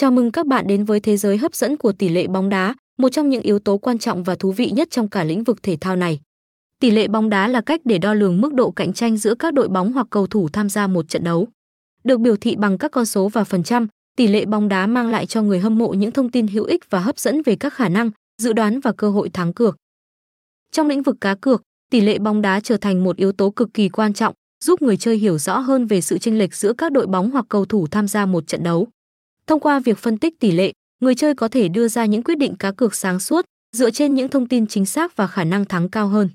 Chào mừng các bạn đến với thế giới hấp dẫn của tỷ lệ bóng đá, một trong những yếu tố quan trọng và thú vị nhất trong cả lĩnh vực thể thao này. Tỷ lệ bóng đá là cách để đo lường mức độ cạnh tranh giữa các đội bóng hoặc cầu thủ tham gia một trận đấu. Được biểu thị bằng các con số và phần trăm, tỷ lệ bóng đá mang lại cho người hâm mộ những thông tin hữu ích và hấp dẫn về các khả năng, dự đoán và cơ hội thắng cược. Trong lĩnh vực cá cược, tỷ lệ bóng đá trở thành một yếu tố cực kỳ quan trọng, giúp người chơi hiểu rõ hơn về sự chênh lệch giữa các đội bóng hoặc cầu thủ tham gia một trận đấu. Thông qua việc phân tích tỷ lệ, người chơi có thể đưa ra những quyết định cá cược sáng suốt dựa trên những thông tin chính xác và khả năng thắng cao hơn.